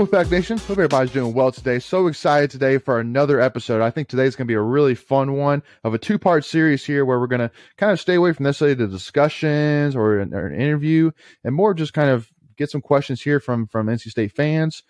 Welcome, Effect Nation. Hope everybody's doing well today. So excited today for another episode. I think today's going to be a really fun one of a two part series here where we're going to kind of stay away from necessarily the discussions or an, or an interview and more just kind of get some questions here from, from NC State fans,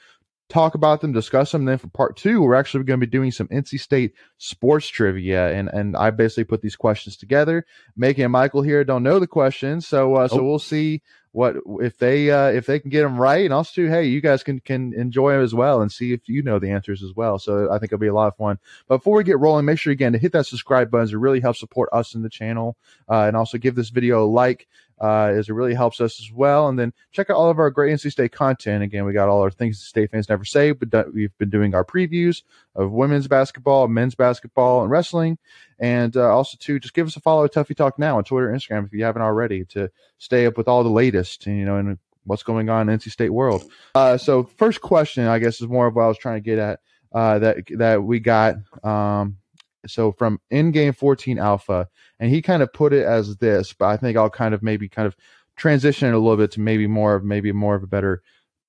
talk about them, discuss them. And then for part two, we're actually going to be doing some NC State sports trivia. And, and I basically put these questions together. Macon and Michael here don't know the questions. So, uh, so we'll see what if they uh, if they can get them right, and also hey, you guys can can enjoy them as well and see if you know the answers as well. So I think it'll be a lot of fun. But before we get rolling, make sure again to hit that subscribe button. It really helps support us in the channel, uh, and also give this video a like uh, as it really helps us as well. And then check out all of our great NC State content. Again, we got all our things that State fans never say, but we've been doing our previews of women's basketball, men's basketball, and wrestling. And uh, also, too, just give us a follow at Tuffy Talk now on Twitter Instagram if you haven't already to stay up with all the latest, And, you know, and what's going on in NC State world. Uh, so, first question, I guess, is more of what I was trying to get at uh, that that we got. Um, so from in game 14 alpha, and he kind of put it as this, but I think I'll kind of maybe kind of transition it a little bit to maybe more of maybe more of a better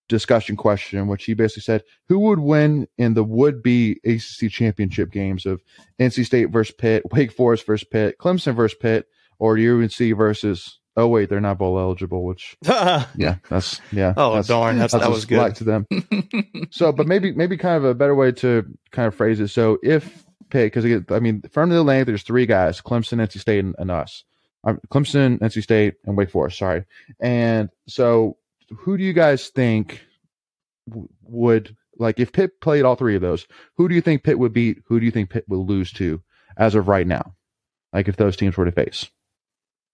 discussion question, which he basically said, who would win in the would be ACC championship games of NC State versus Pitt, Wake Forest versus Pitt, Clemson versus Pitt, or UNC versus Oh wait, they're not bowl eligible. Which yeah, that's yeah. oh that's, darn, that's, that's that was good to them. so, but maybe maybe kind of a better way to kind of phrase it. So if Pitt, because I mean, from the length, there's three guys: Clemson, NC State, and, and us. Um, Clemson, NC State, and Wake Forest. Sorry. And so, who do you guys think w- would like if Pitt played all three of those? Who do you think Pitt would beat? Who do you think Pitt would lose to as of right now? Like if those teams were to face.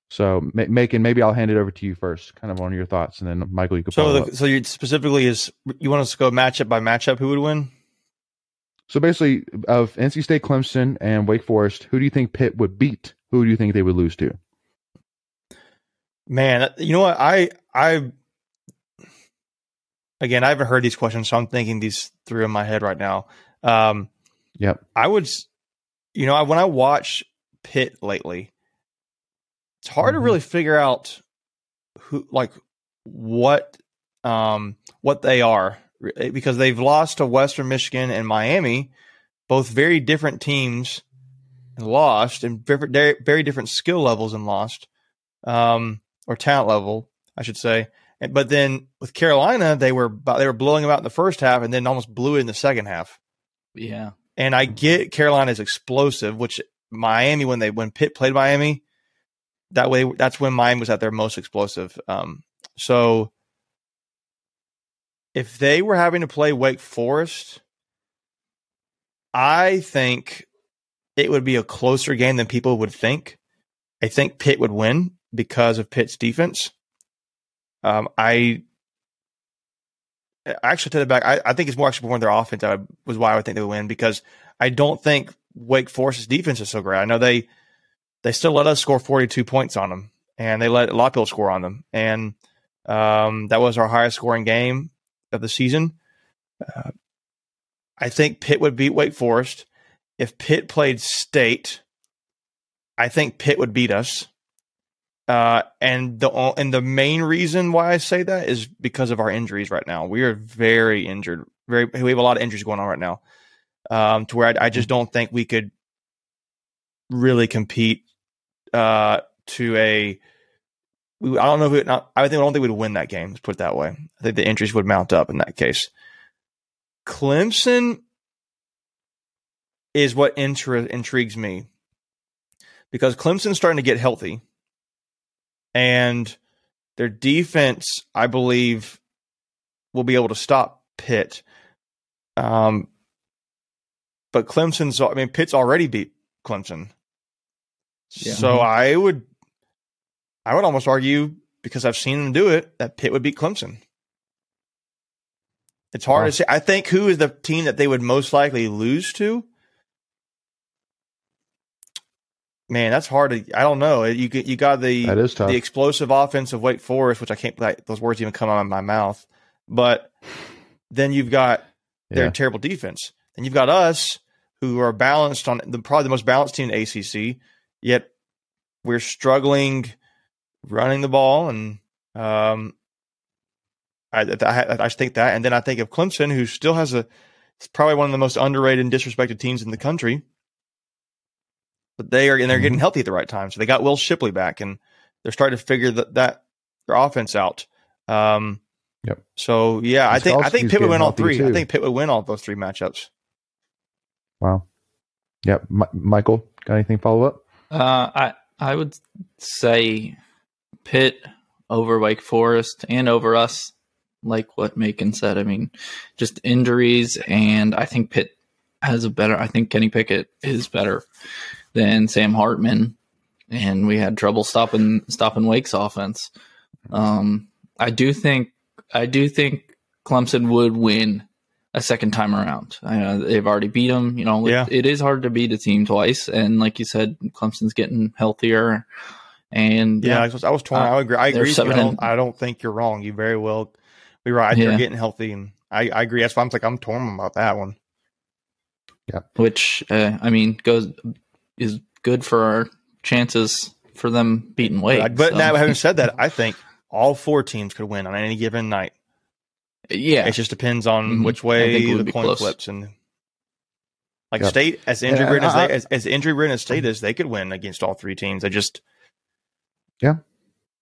So, Macon maybe I'll hand it over to you first, kind of on your thoughts, and then Michael, you can. So, the, so you specifically is you want us to go matchup by matchup? Who would win? So basically, of NC State, Clemson, and Wake Forest, who do you think Pitt would beat? Who do you think they would lose to? Man, you know what? I I again, I haven't heard these questions, so I'm thinking these through in my head right now. Um, yep. I would, you know, when I watch Pitt lately, it's hard mm-hmm. to really figure out who, like, what, um, what they are because they've lost to Western Michigan and Miami, both very different teams, and lost and very, very different skill levels and lost, um, or talent level, I should say. But then with Carolina, they were they were blowing them out in the first half, and then almost blew it in the second half. Yeah, and I get Carolina's explosive, which Miami when they when Pitt played Miami, that way that's when Miami was at their most explosive. Um, so if they were having to play Wake Forest, I think it would be a closer game than people would think. I think Pitt would win because of Pitt's defense. Um, I I actually take it back. I, I, think it's more actually more their offense that was why I would think they would win because I don't think Wake Forest's defense is so great. I know they they still let us score 42 points on them, and they let a lot of people score on them, and um, that was our highest scoring game of the season. Uh, I think Pitt would beat Wake Forest. If Pitt played State, I think Pitt would beat us. Uh, and the and the main reason why I say that is because of our injuries right now. We are very injured. Very, we have a lot of injuries going on right now. Um, to where I, I just don't think we could really compete uh, to a. We, I don't know if it, not, I think I don't think we'd win that game. Let's put it that way. I think the injuries would mount up in that case. Clemson is what intri- intrigues me because Clemson's starting to get healthy and their defense, I believe, will be able to stop Pitt. Um, but Clemson's, I mean, Pitt's already beat Clemson. Yeah. So mm-hmm. I would, I would almost argue because I've seen them do it that Pitt would beat Clemson. It's hard wow. to say. I think who is the team that they would most likely lose to? Man, that's hard to. I don't know. You you got the that is tough. the explosive offense of Wake Forest, which I can't. Like, those words even come out of my mouth. But then you've got their yeah. terrible defense. and you've got us, who are balanced on the probably the most balanced team in ACC. Yet we're struggling running the ball, and um, I, I, I think that, and then I think of Clemson, who still has a it's probably one of the most underrated and disrespected teams in the country. But they are and they're mm-hmm. getting healthy at the right time. So they got Will Shipley back, and they're starting to figure that, that their offense out. Um, yep. So yeah, I think I think Pitt would win all three. Too. I think Pitt would win all those three matchups. Wow. Yep. M- Michael, got anything follow up? Uh, I I would say Pitt over Wake Forest and over us like what Macon said. I mean, just injuries, and I think Pitt has a better. I think Kenny Pickett is better than Sam Hartman, and we had trouble stopping stopping Wake's offense. Um, I do think I do think Clemson would win a second time around. I know they've already beat them. You know, yeah. it is hard to beat a team twice, and like you said, Clemson's getting healthier. And yeah, I was, I was torn. Uh, I agree. I agree. I don't, I don't think you're wrong. You very well be right. Yeah. They're getting healthy, and I, I agree. That's why I'm like I'm torn about that one. Yeah, which uh, I mean goes is good for our chances for them beating Wake. But so. now, having said that, I think all four teams could win on any given night. Yeah, it just depends on mm-hmm. which way the coin close. flips, and like yep. state as injury ridden as, they, as, as injury ridden as state is, they could win against all three teams. They just yeah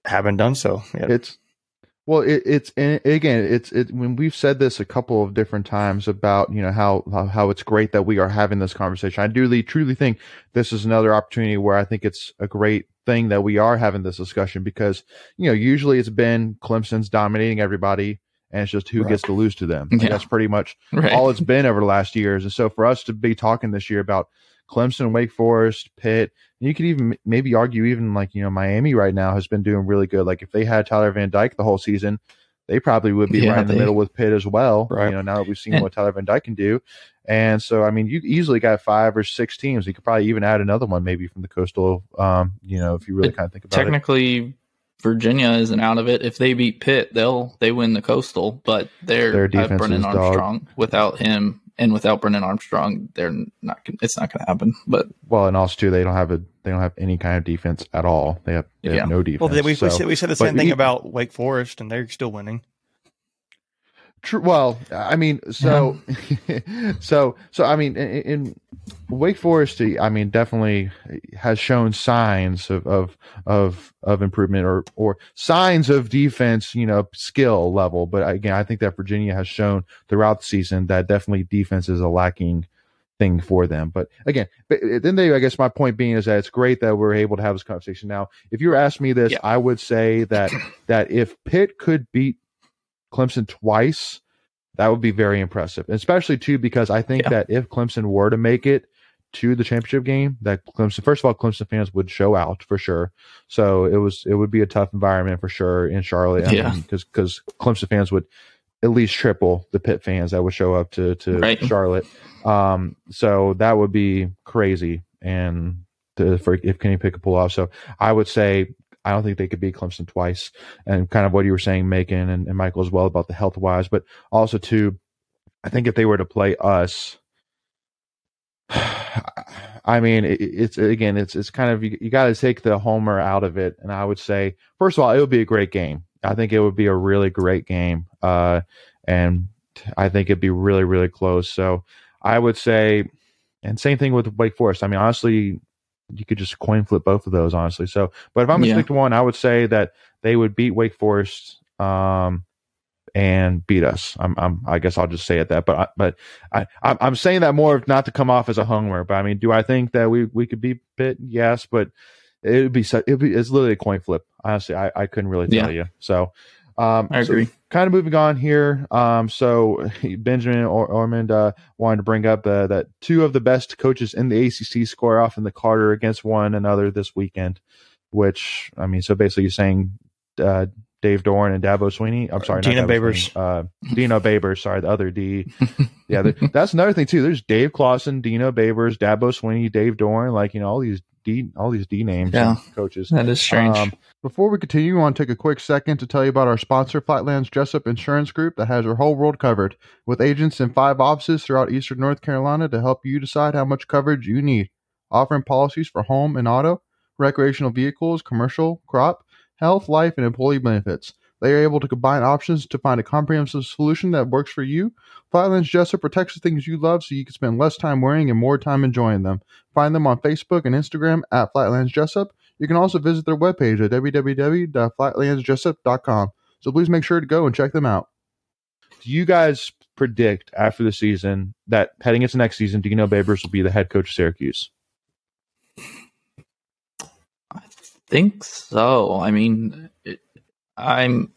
haven't done so. Yet. It's well, it, it's again, it's it when we've said this a couple of different times about you know how how it's great that we are having this conversation. I do truly think this is another opportunity where I think it's a great thing that we are having this discussion because you know usually it's been Clemson's dominating everybody and it's just who right. gets to lose to them. Yeah. That's pretty much right. all it's been over the last years. And so for us to be talking this year about Clemson, Wake Forest, Pitt, you could even maybe argue even like you know Miami right now has been doing really good. Like if they had Tyler Van Dyke the whole season, they probably would be yeah, right in the middle with Pitt as well. Right. You know now that we've seen and, what Tyler Van Dyke can do, and so I mean you easily got five or six teams. You could probably even add another one maybe from the coastal. Um, you know if you really kind of think about technically, it. Technically, Virginia isn't out of it. If they beat Pitt, they'll they win the coastal, but they're their defense Brennan Armstrong. Dog. Without him, and without Brennan Armstrong, they're not. It's not going to happen. But well, and also too, they don't have a they don't have any kind of defense at all. They have, they yeah. have no defense. Well, we, so, we, said, we said the same thing about Wake Forest, and they're still winning. True. Well, I mean, so, so, so, I mean, in, in, Wake Forest, I mean, definitely has shown signs of, of, of, of improvement or, or signs of defense, you know, skill level. But again, I think that Virginia has shown throughout the season that definitely defense is a lacking thing for them. But again, but then they, I guess my point being is that it's great that we're able to have this conversation now. If you were asking me this, yeah. I would say that, that if Pitt could beat Clemson twice, that would be very impressive. Especially too because I think yeah. that if Clemson were to make it to the championship game, that Clemson first of all Clemson fans would show out for sure. So it was it would be a tough environment for sure in Charlotte. Yeah, because because Clemson fans would at least triple the Pitt fans that would show up to to right. Charlotte. Um, so that would be crazy and. To, for if Kenny Pickett pull off, so I would say I don't think they could beat Clemson twice. And kind of what you were saying, Macon and, and Michael as well about the health wise, but also too, I think if they were to play us, I mean, it, it's again, it's it's kind of you, you got to take the homer out of it, and I would say, first of all, it would be a great game. I think it would be a really great game, uh, and I think it'd be really really close. So I would say, and same thing with Wake Forest. I mean, honestly, you could just coin flip both of those, honestly. So, but if I'm gonna yeah. stick to one, I would say that they would beat Wake Forest um, and beat us. I'm, I'm, i guess I'll just say it that. But, I, but I, I'm saying that more not to come off as a homer. But I mean, do I think that we we could beat Pitt? Yes, but it would be it be it's literally a coin flip. Honestly, I, I couldn't really tell yeah. you. So, um, I agree. So kind of moving on here. Um, so Benjamin or- Ormond uh, wanted to bring up uh, that two of the best coaches in the ACC square off in the Carter against one another this weekend. Which I mean, so basically, you're saying uh, Dave Doeren and Dabo Swinney. I'm sorry, Dino Babers. Uh, Dino Babers. Sorry, the other D. yeah, that's another thing too. There's Dave Clawson, Dino Babers, Dabo Swinney, Dave Doeren. Like you know, all these D, all these D names. Yeah, coaches. That is strange. Um, before we continue, I want to take a quick second to tell you about our sponsor, Flatlands Jessup Insurance Group, that has your whole world covered, with agents in five offices throughout eastern North Carolina to help you decide how much coverage you need. Offering policies for home and auto, recreational vehicles, commercial, crop, health, life, and employee benefits. They are able to combine options to find a comprehensive solution that works for you. Flatlands Jessup protects the things you love so you can spend less time wearing and more time enjoying them. Find them on Facebook and Instagram at Flatlands Jessup. You can also visit their webpage at www.flatlandsjessup.com. So please make sure to go and check them out. Do you guys predict after the season that heading into next season, Dino Babers will be the head coach of Syracuse? I think so. I mean, it, I'm.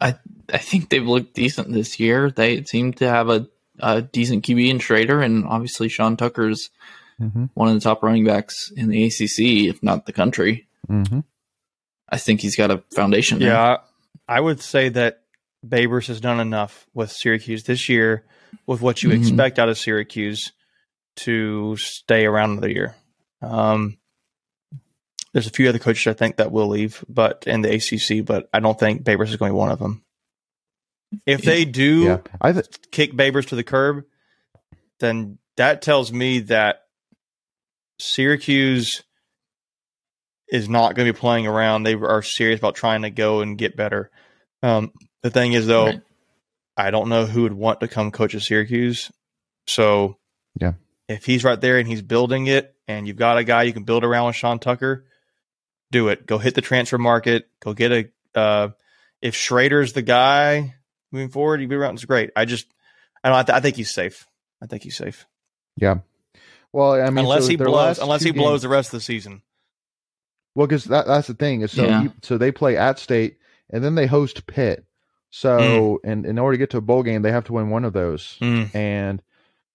I I think they've looked decent this year. They seem to have a, a decent QB in Shrader, and obviously Sean Tucker's Mm-hmm. one of the top running backs in the ACC, if not the country. Mm-hmm. I think he's got a foundation. there. Yeah, I would say that Babers has done enough with Syracuse this year, with what you Mhm. expect out of Syracuse, to stay around another year. Um, there's a few other coaches I think that will leave, but in the ACC, but I don't think Babers is going to be one of them. If they do Yeah, I th- kick Babers to the curb, then that tells me that Syracuse is not going to be playing around. They are serious about trying to go and get better. Um, the thing is, though, Right. I don't know who would want to come coach at Syracuse. So, Yeah. if he's right there and he's building it, and you've got a guy you can build around with Sean Tucker, do it. Go hit the transfer market. Go get a. Uh, if Shrader's the guy moving forward, you be around. It's great. I just, I don't. I, th- I think he's safe. I think he's safe. yeah. Well, I mean, unless so he blows. Unless two he blows the rest of the season. Well, because that, that's the thing is so Yeah. you, so they play at state and then they host Pitt. So and in order to get to a bowl game, they have to win one of those. Mm. And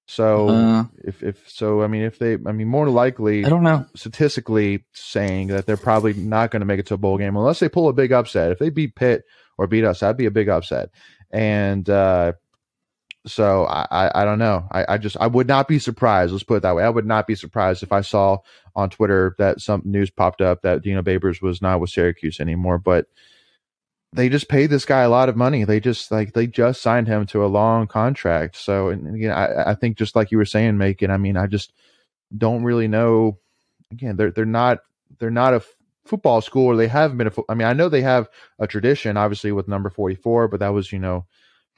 so Uh, if if so, I mean, if they, I mean, more likely, I don't know. statistically saying that they're probably not going to make it to a bowl game unless they pull a big upset. If they beat Pitt or beat us, that'd be a big upset. And uh, so I, I, I don't know. I, I just I would not be surprised. Let's put it that way. I would not be surprised if I saw on Twitter that some news popped up that Dino Babers was not with Syracuse anymore. But they just paid this guy a lot of money. They just like they just signed him to a long contract. So and again, I, I think just like you were saying, Macon. I mean, I just don't really know. Again, they're they're not they're not a f- football school, or they haven't been a. fo- I mean, I know they have a tradition, obviously, with number forty four, but that was you know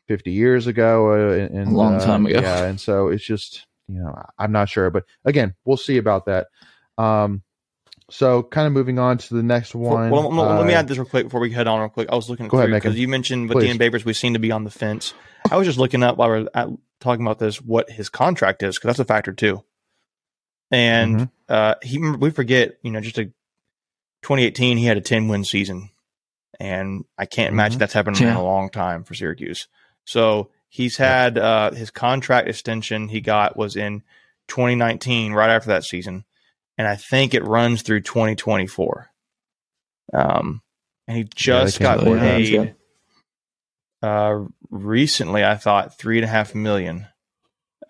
fifty years ago, uh, and, and, A long uh, time ago. Yeah, and so it's just you know I'm not sure, but again, we'll see about that. Um, so kind of moving on to the next one. Well, well, let me uh, add this real quick before we head on real quick. I was looking Go ahead, through because you mentioned with Please. Dean Babers, we seem to be on the fence. I was just looking up while we we're at, talking about this what his contract is because that's a factor too. And Mhm. uh, he we forget, you know, just a 2018 he had a 10 win season, and I can't imagine Mhm. that's happened in a long time for Syracuse. So he's had uh, his contract extension he got was in 2019, right after that season, and I think it runs through 2024. Um, and he just can't got afford that. paid uh, recently. I thought three and a half million.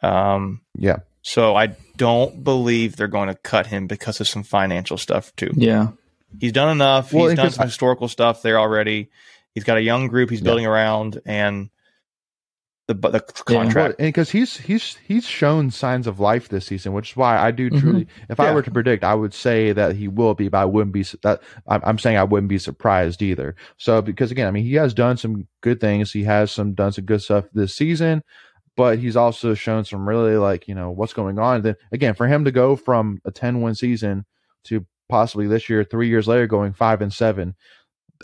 Um, yeah, so I don't believe they're going to cut him because of some financial stuff too. Yeah. He's done enough. Well, he's done some I- historical stuff there already. He's got a young group he's Yeah. building around, and the the contract. and because he's he's he's shown signs of life this season, which is why I do Mhm. truly. If I were to predict, I would say that he will be, but I wouldn't be. That I'm, I'm saying I wouldn't be surprised either. So because again, I mean, he has done some good things. He has some done some good stuff this season, but he's also shown some really like you know what's going on. Then again, for him to go from a 10 win season to possibly this year, three years later, going five and seven.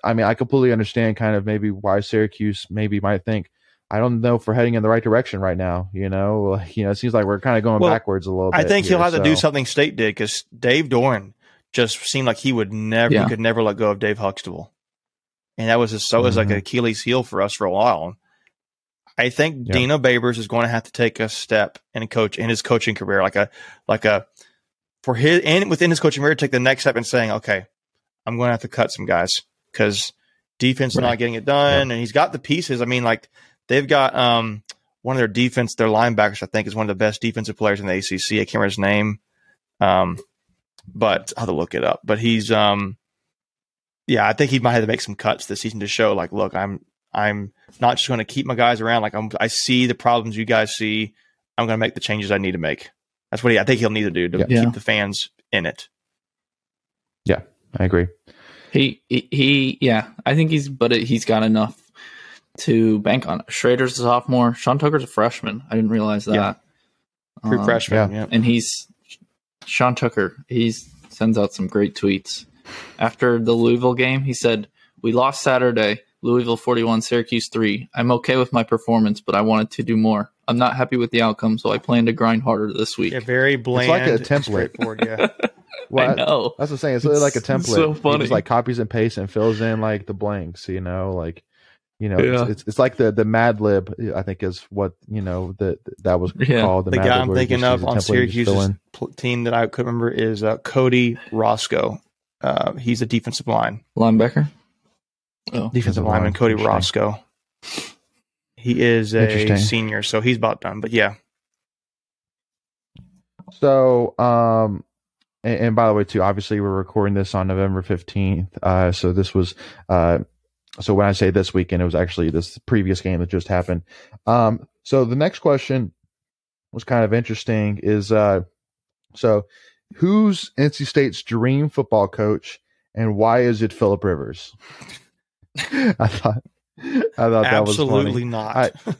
I mean, I completely understand kind of maybe why Syracuse maybe might think. I don't know if we're heading in the right direction right now. You know, Like, you know, it seems like we're kind of going Well, backwards a little bit. I think he'll here, have to do something State did because Dave Doeren just seemed like he would never, Yeah. he could never let go of Dave Huxtable, and that was his, so it was like Mhm. an Achilles heel for us for a while. I think Yeah. Dino Babers is going to have to take a step in coach in his coaching career, like a like a for his and within his coaching career, take the next step and saying, okay, I'm going to have to cut some guys because defense is Right. not getting it done, and he's got the pieces. I mean, like they've got um one of their defense, their linebackers, I think, is one of the best defensive players in the ACC. I can't remember his name, um, but I'll have to look it up. But he's um, yeah, I think he might have to make some cuts this season to show, like, look, I'm I'm not just going to keep my guys around. Like, I'm I see the problems you guys see. I'm going to make the changes I need to make. That's what he, I think he'll need to do to Yeah. Yeah. keep the fans in it. Yeah, I agree. He, he, he, yeah, I think he's, but he's got enough to bank on. Shrader's a sophomore. Sean Tucker's a freshman. I didn't realize that. Yeah. True Um, freshman. yeah. Yeah. and he's Sean Tucker. He sends out some great tweets after the Louisville game. He said, "We lost Saturday, Louisville forty-one, Syracuse three. I'm okay with my performance, but I wanted to do more. I'm not happy with the outcome, so I plan to grind harder this week." Yeah, very bland. It's like a template. straightforward, Yeah. Well, I know. That's what I'm saying. It's, really like a It's template. so He just like copies and pastes and fills in like the blanks. You know, like you know, Yeah. it's, it's it's like the the Mad Lib. I think is what you know that that was Yeah. called. The, the Mad guy Lib, I'm thinking of on template and just fill Syracuse's team that I could remember is uh, Cody Roscoe. Uh, he's a defensive line, Linebacker. Oh, defensive lineman. Cody Roscoe. He is a senior, so he's about done. But yeah, So, um, and, and by the way, too, obviously we're recording this on November 15th. Uh, so this was, uh, so when I say this weekend, it was actually this previous game that just happened. Um, so the next question was kind of interesting is, uh, so who's NC State's dream football coach and why is it Philip Rivers? I thought, I thought that was absolutely not. I-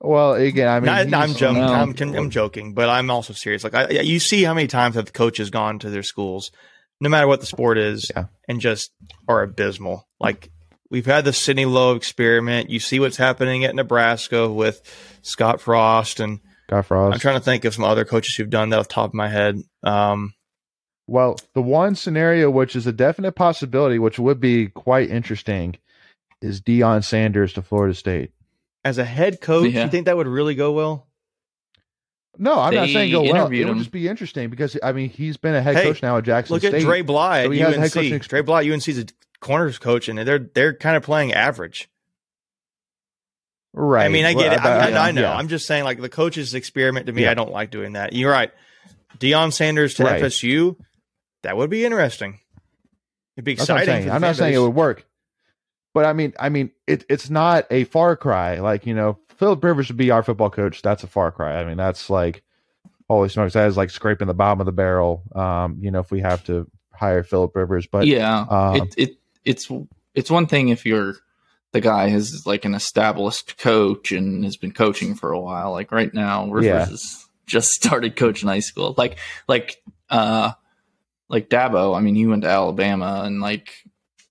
Well, again, I mean, Not- I'm joking. No. I'm, I'm joking, but I'm also serious. Like, I, you see how many times have the coaches gone to their schools, no matter what the sport is, Yeah. and just are abysmal. Like, we've had the Sidney Lowe experiment. You see what's happening at Nebraska with Scott Frost, and Scott Frost. I'm trying to think of some other coaches who've done that off the top of my head. Um, Well, the one scenario which is a definite possibility, which would be quite interesting, is Deion Sanders to Florida State. as a head coach, Yeah. you think that would really go well? No, I'm not saying go well. It interviewed would him. just be interesting because I mean he's been a head Hey, coach now at Jackson Look State. at Dre Bly So at he has a head UNC. coaching exp- Dre Bly, UNC's a corners coach, and they're they're kind of playing average. right? I mean, I get Well, it. I, I, yeah, I know. yeah. I'm just saying, like the coaches' experiment to me, Yeah. I don't like doing that. You're right. Deion Sanders to Right. FSU, that would be interesting. It'd be That's what I'm exciting. saying. for the I'm not saying it would work, but I mean, I mean, it, it's not a far cry. Like you know, Philip Rivers should be our football coach. That's a far cry. I mean, that's like holy smokes. That is like scraping the bottom of the barrel. Um, you know, if we have to hire Philip Rivers, but yeah, um, it, it it's it's one thing if you're the guy has like an established coach and has been coaching for a while. Like right now, Rivers Yeah. has just started coaching high school. Like like uh like Dabo. I mean, he went to Alabama, and like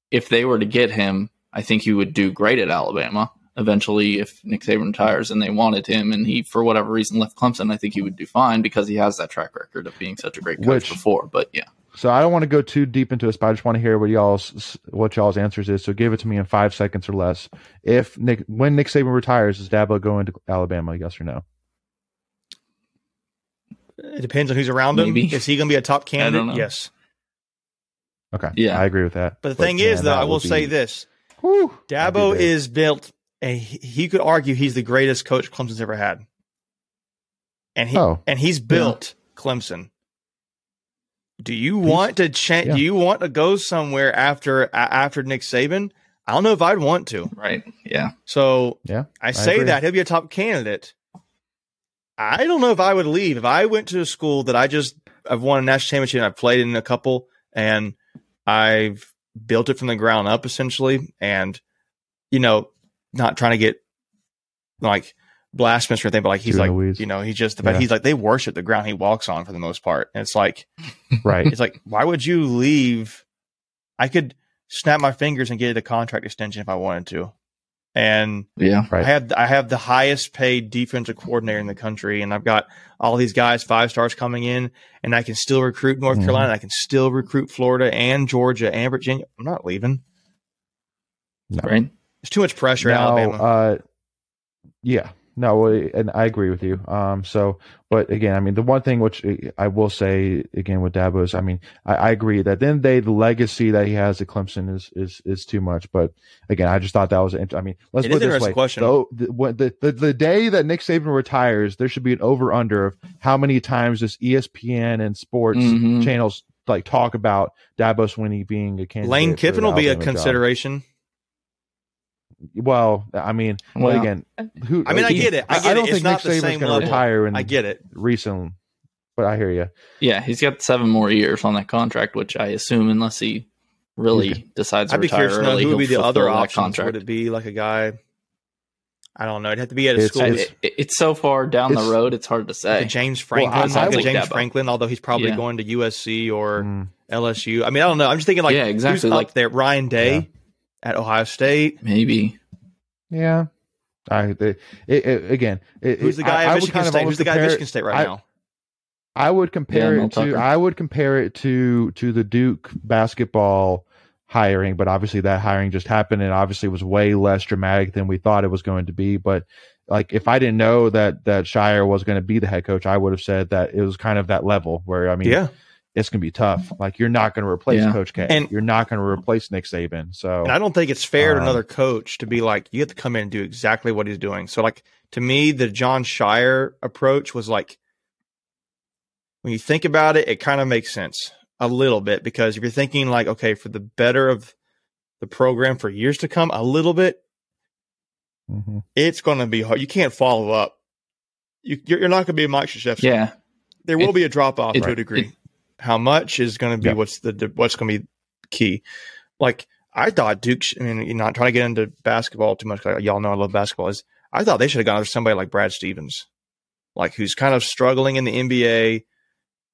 if they were to get him, I think he would do great at Alabama. Eventually, if Nick Saban retires and they wanted him, and he for whatever reason left Clemson, I think he would do fine because he has that track record of being such a great coach Which- before. But yeah. So I don't want to go too deep into this, but I just want to hear what y'all's what y'all's answers is. So give it to me in five seconds or less. If Nick when Nick Saban retires, is Dabo going to Alabama? Yes or no? It depends on who's around him. Is he going to be a top candidate? Yes. Okay, Yeah. I agree with that. But the thing is, though, I will be- say this: Whew, Dabo is built. A, he could argue he's the greatest coach Clemson's ever had, and he Oh. and he's built Clemson. Do you He's- want to change? yeah. Do you want to go somewhere after after Nick Saban? I don't know if I'd want to. Right. Yeah. So Yeah, I say agree. that he'll be a top candidate. I don't know if I would leave if I went to a school that I just I've won a national championship. and I've played in a couple, and I've built it from the ground up essentially, and you know, not trying to get like blasphemous or anything, but like he's like weeds. you know he's just but Yeah. he's like they worship the ground he walks on for the most part, and it's like right. it's like why would you leave? I could snap my fingers and get a contract extension if I wanted to, and Yeah. Right. I have I have the highest paid defensive coordinator in the country, and I've got all these guys five stars coming in, and I can still recruit North Mhm. Carolina, I can still recruit Florida and Georgia and Virginia. I'm not leaving. Right. There's too much pressure. now, Alabama. uh, yeah, no, and I agree with you. Um, so, but again, I mean, the one thing which I will say again with Dabo is, I mean, I, I agree that then they the legacy that he has at Clemson is is is too much. But again, I just thought that was, I mean, let's It put it this way: question. the, the, the, the day that Nick Saban retires, there should be an over under of how many times this ESPN and sports Mhm. channels like talk about Dabo Swinney being a candidate. Lane Kiffin will be a consideration. job. Consideration. Well, I mean, but Well, again, who? I mean, I get it. I get don't it. It's think not Nick the Saban's going to retire in I get it. recent, but I hear you. Yeah, he's got seven more years on that contract, which I assume, unless he really Okay. decides to I'd be retire curious to know early, who would be the other fulfill that options. contract. Would it be like a guy? I don't know. It'd have to be at a It's- school. It's- it- it's so far down the road; it's hard to say. a James Well, Franklin, I- like I a James Dabo. Franklin, although he's probably Yeah. going to USC or Mm. LSU. I mean, I don't know. I'm just thinking like Yeah, exactly, who's like- up there? Ryan Day Yeah. At Ohio State. Maybe Yeah. I it, it, it- again. It, Who's the guy I- I at Michigan kind of State? Who's the guy at Michigan State right I- now? I would compare Yeah, it to Tucker. I would compare it to to the Duke basketball hiring, but obviously that hiring just happened and obviously was way less dramatic than we thought it was going to be. But like if I didn't know that that Scheyer was going to be the head coach, I would have said that it was kind of that level where I mean Yeah, it's going to be tough. Like you're not going to replace Yeah. Coach K. And- you're not going to replace Nick Saban. So and I don't think it's fair to Um, another coach to be like you have to come in and do exactly what he's doing. So like to me, the Jon Scheyer approach was like when you think about it, it kind of makes sense a little bit because if you're thinking like okay, for the better of the program for years to come, a little bit Mhm. it's going to be hard. You can't follow up. You, you're, you're not going to be a Mike Krzyzewski. yeah. there will It- be a drop off to a degree. it- How much is going to be Yeah. what's the what's going to be key? Like I thought Duke. I mean, you're not trying to get into basketball too much. Like, y'all know I love basketball. Is I thought they should have gone after somebody like Brad Stevens, like who's kind of struggling in the NBA,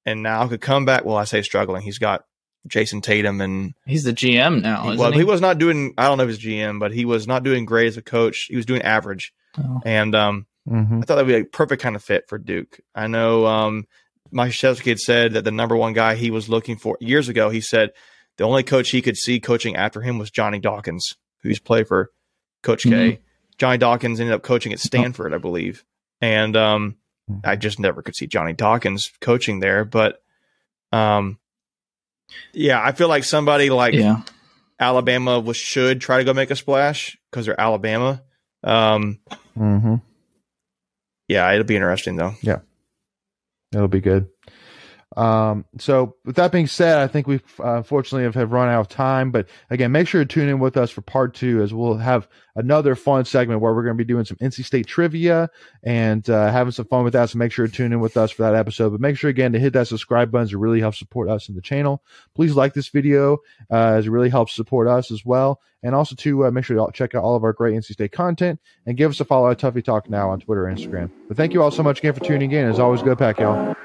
and now could come back. Well, I say struggling. He's got Jayson Tatum and He's the GM now, he, isn't well, he? he was not doing. I don't know if he's GM, but he was not doing great as a coach. He was doing average, Oh. and um, Mhm. I thought that would be a perfect kind of fit for Duke. I know um, Mike had said that the number one guy he was looking for years ago, he said the only coach he could see coaching after him was Johnny Dawkins, who's played for Coach K. Johnny Dawkins ended up coaching at Stanford, I believe. And um, I just never could see Johnny Dawkins coaching there. But um, yeah, I feel like somebody like yeah. Alabama was should try to go make a splash because they're Alabama. Um, Mhm. yeah, it'll be interesting though. It'll be good. Um, so with that being said, I think we uh, unfortunately have, have run out of time, but again, make sure to tune in with us for part two as we'll have another fun segment where we're going to be doing some NC State trivia and uh, having some fun with that. So make sure to tune in with us for that episode, but make sure again to hit that subscribe button to really help support us in the channel. Please like this video uh, as it really helps support us as well. And also to uh, make sure to check out all of our great NC State content and give us a follow at Tuffy Talk now on Twitter and Instagram. But thank you all so much again for tuning in. As always, go pack, y'all.